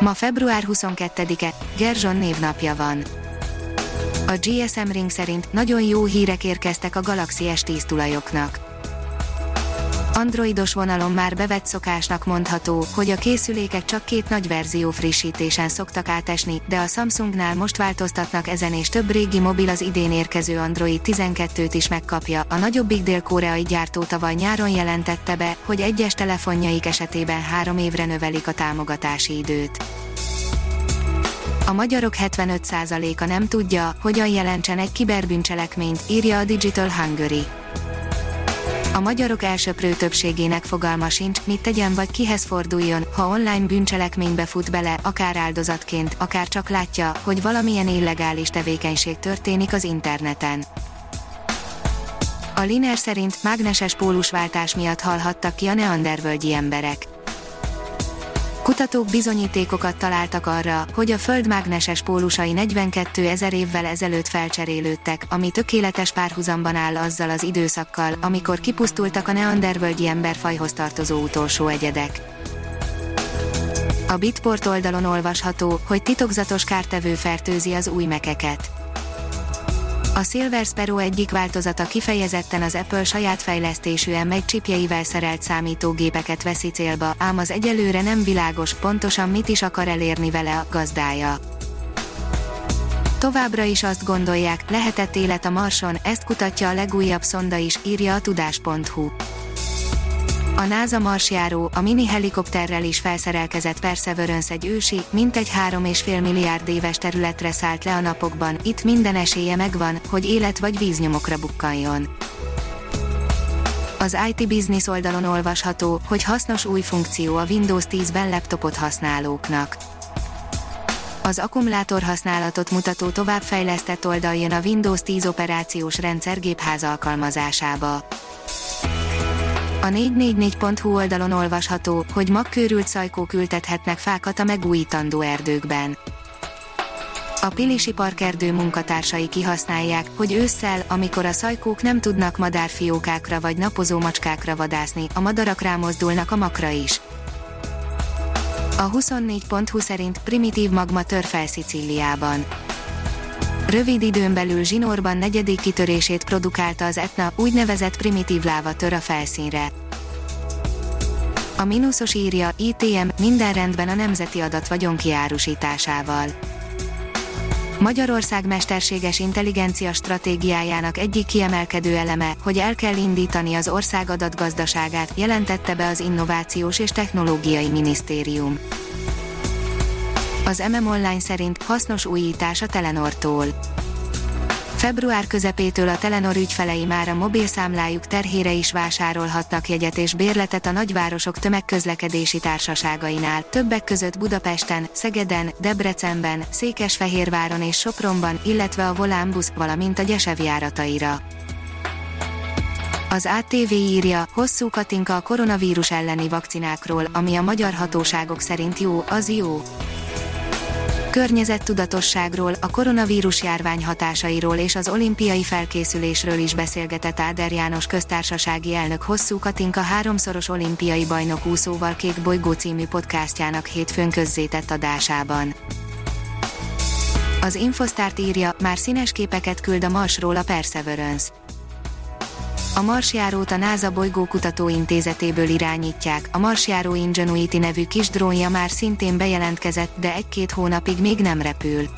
Ma február 22-e, Gerzson névnapja van. A GSM Ring szerint nagyon jó hírek érkeztek a Galaxy S10 tulajoknak. Androidos vonalon már bevett szokásnak mondható, hogy a készülékek csak két nagy verzió frissítésen szoktak átesni, de a Samsungnál most változtatnak ezen és több régi mobil az idén érkező Android 12-t is megkapja. A nagyobbik dél-koreai gyártó tavaly nyáron jelentette be, hogy egyes telefonjaik esetében három évre növelik a támogatási időt. A magyarok 75%-a nem tudja, hogyan jelentsen egy kiberbűncselekményt, írja a Digital Hungary. A magyarok elsöprő többségének fogalma sincs, mit tegyen vagy kihez forduljon, ha online bűncselekménybe fut bele, akár áldozatként, akár csak látja, hogy valamilyen illegális tevékenység történik az interneten. A Liner szerint mágneses pólusváltás miatt halhattak ki a neandervölgyi emberek. Kutatók bizonyítékokat találtak arra, hogy a Föld mágneses pólusai 42 ezer évvel ezelőtt felcserélődtek, ami tökéletes párhuzamban áll azzal az időszakkal, amikor kipusztultak a neandervölgyi emberfajhoz tartozó utolsó egyedek. A Bitport oldalon olvasható, hogy titokzatos kártevő fertőzi az új mekeket. A Silver Sparrow egyik változata kifejezetten az Apple saját fejlesztésű M1 csipjeivel szerelt számítógépeket veszi célba, ám az egyelőre nem világos, pontosan mit is akar elérni vele a gazdája. Továbbra is azt gondolják, lehetett élet a Marson, ezt kutatja a legújabb szonda is, írja a tudás.hu. A NASA marsjáró, a mini helikopterrel is felszerelkezett Perseverance egy ősi, mintegy 3,5 milliárd éves területre szállt le a napokban, itt minden esélye megvan, hogy élet vagy víznyomokra bukkanjon. Az IT Business oldalon olvasható, hogy hasznos új funkció a Windows 10-ben laptopot használóknak. Az akkumulátor használatot mutató továbbfejlesztett oldal jön a Windows 10 operációs rendszer gépház alkalmazásába. A 444.hu oldalon olvasható, hogy magkőrült szajkók ültethetnek fákat a megújítandó erdőkben. A Pilisi parkerdő munkatársai kihasználják, hogy ősszel, amikor a szajkók nem tudnak madárfiókákra vagy napozó macskákra vadászni, a madarak rámozdulnak a makra is. A 24.hu szerint primitív magma tör fel Szicíliában. Rövid időn belül zsinórban negyedik kitörését produkálta az Etna, úgynevezett primitív láva tör a felszínre. A mínuszos írja, ITM, minden rendben a nemzeti adat vagyonkiárusításával. Magyarország mesterséges intelligencia stratégiájának egyik kiemelkedő eleme, hogy el kell indítani az ország adatgazdaságát, jelentette be az Innovációs és Technológiai Minisztérium. Az MM Online szerint hasznos újítás a Telenortól. Február közepétől a Telenor ügyfelei már a mobilszámlájuk terhére is vásárolhatnak jegyet és bérletet a nagyvárosok tömegközlekedési társaságainál, többek között Budapesten, Szegeden, Debrecenben, Székesfehérváron és Sopronban, illetve a Volánbusz, valamint a Gyesev járataira. Az ATV írja, hosszú Katinka a koronavírus elleni vakcinákról, ami a magyar hatóságok szerint jó, az jó környezettudatosságról, a koronavírus járvány hatásairól és az olimpiai felkészülésről is beszélgetett Áder János köztársasági elnök Hosszú Katinka háromszoros olimpiai bajnok úszóval Kék Bolygó című podcastjának hétfőn közzétett adásában. Az Infosztárt írja, már színes képeket küld a Marsról a Perseverance a Marsjárót a NASA bolygókutató intézetéből irányítják, a Marsjáró Ingenuity nevű kis drónja már szintén bejelentkezett, de egy-két hónapig még nem repül.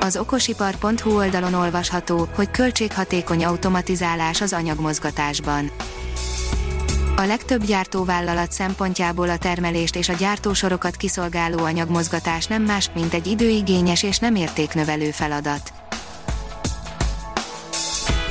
Az okosipar.hu oldalon olvasható, hogy költséghatékony automatizálás az anyagmozgatásban. A legtöbb gyártóvállalat szempontjából a termelést és a gyártósorokat kiszolgáló anyagmozgatás nem más, mint egy időigényes és nem értéknövelő feladat.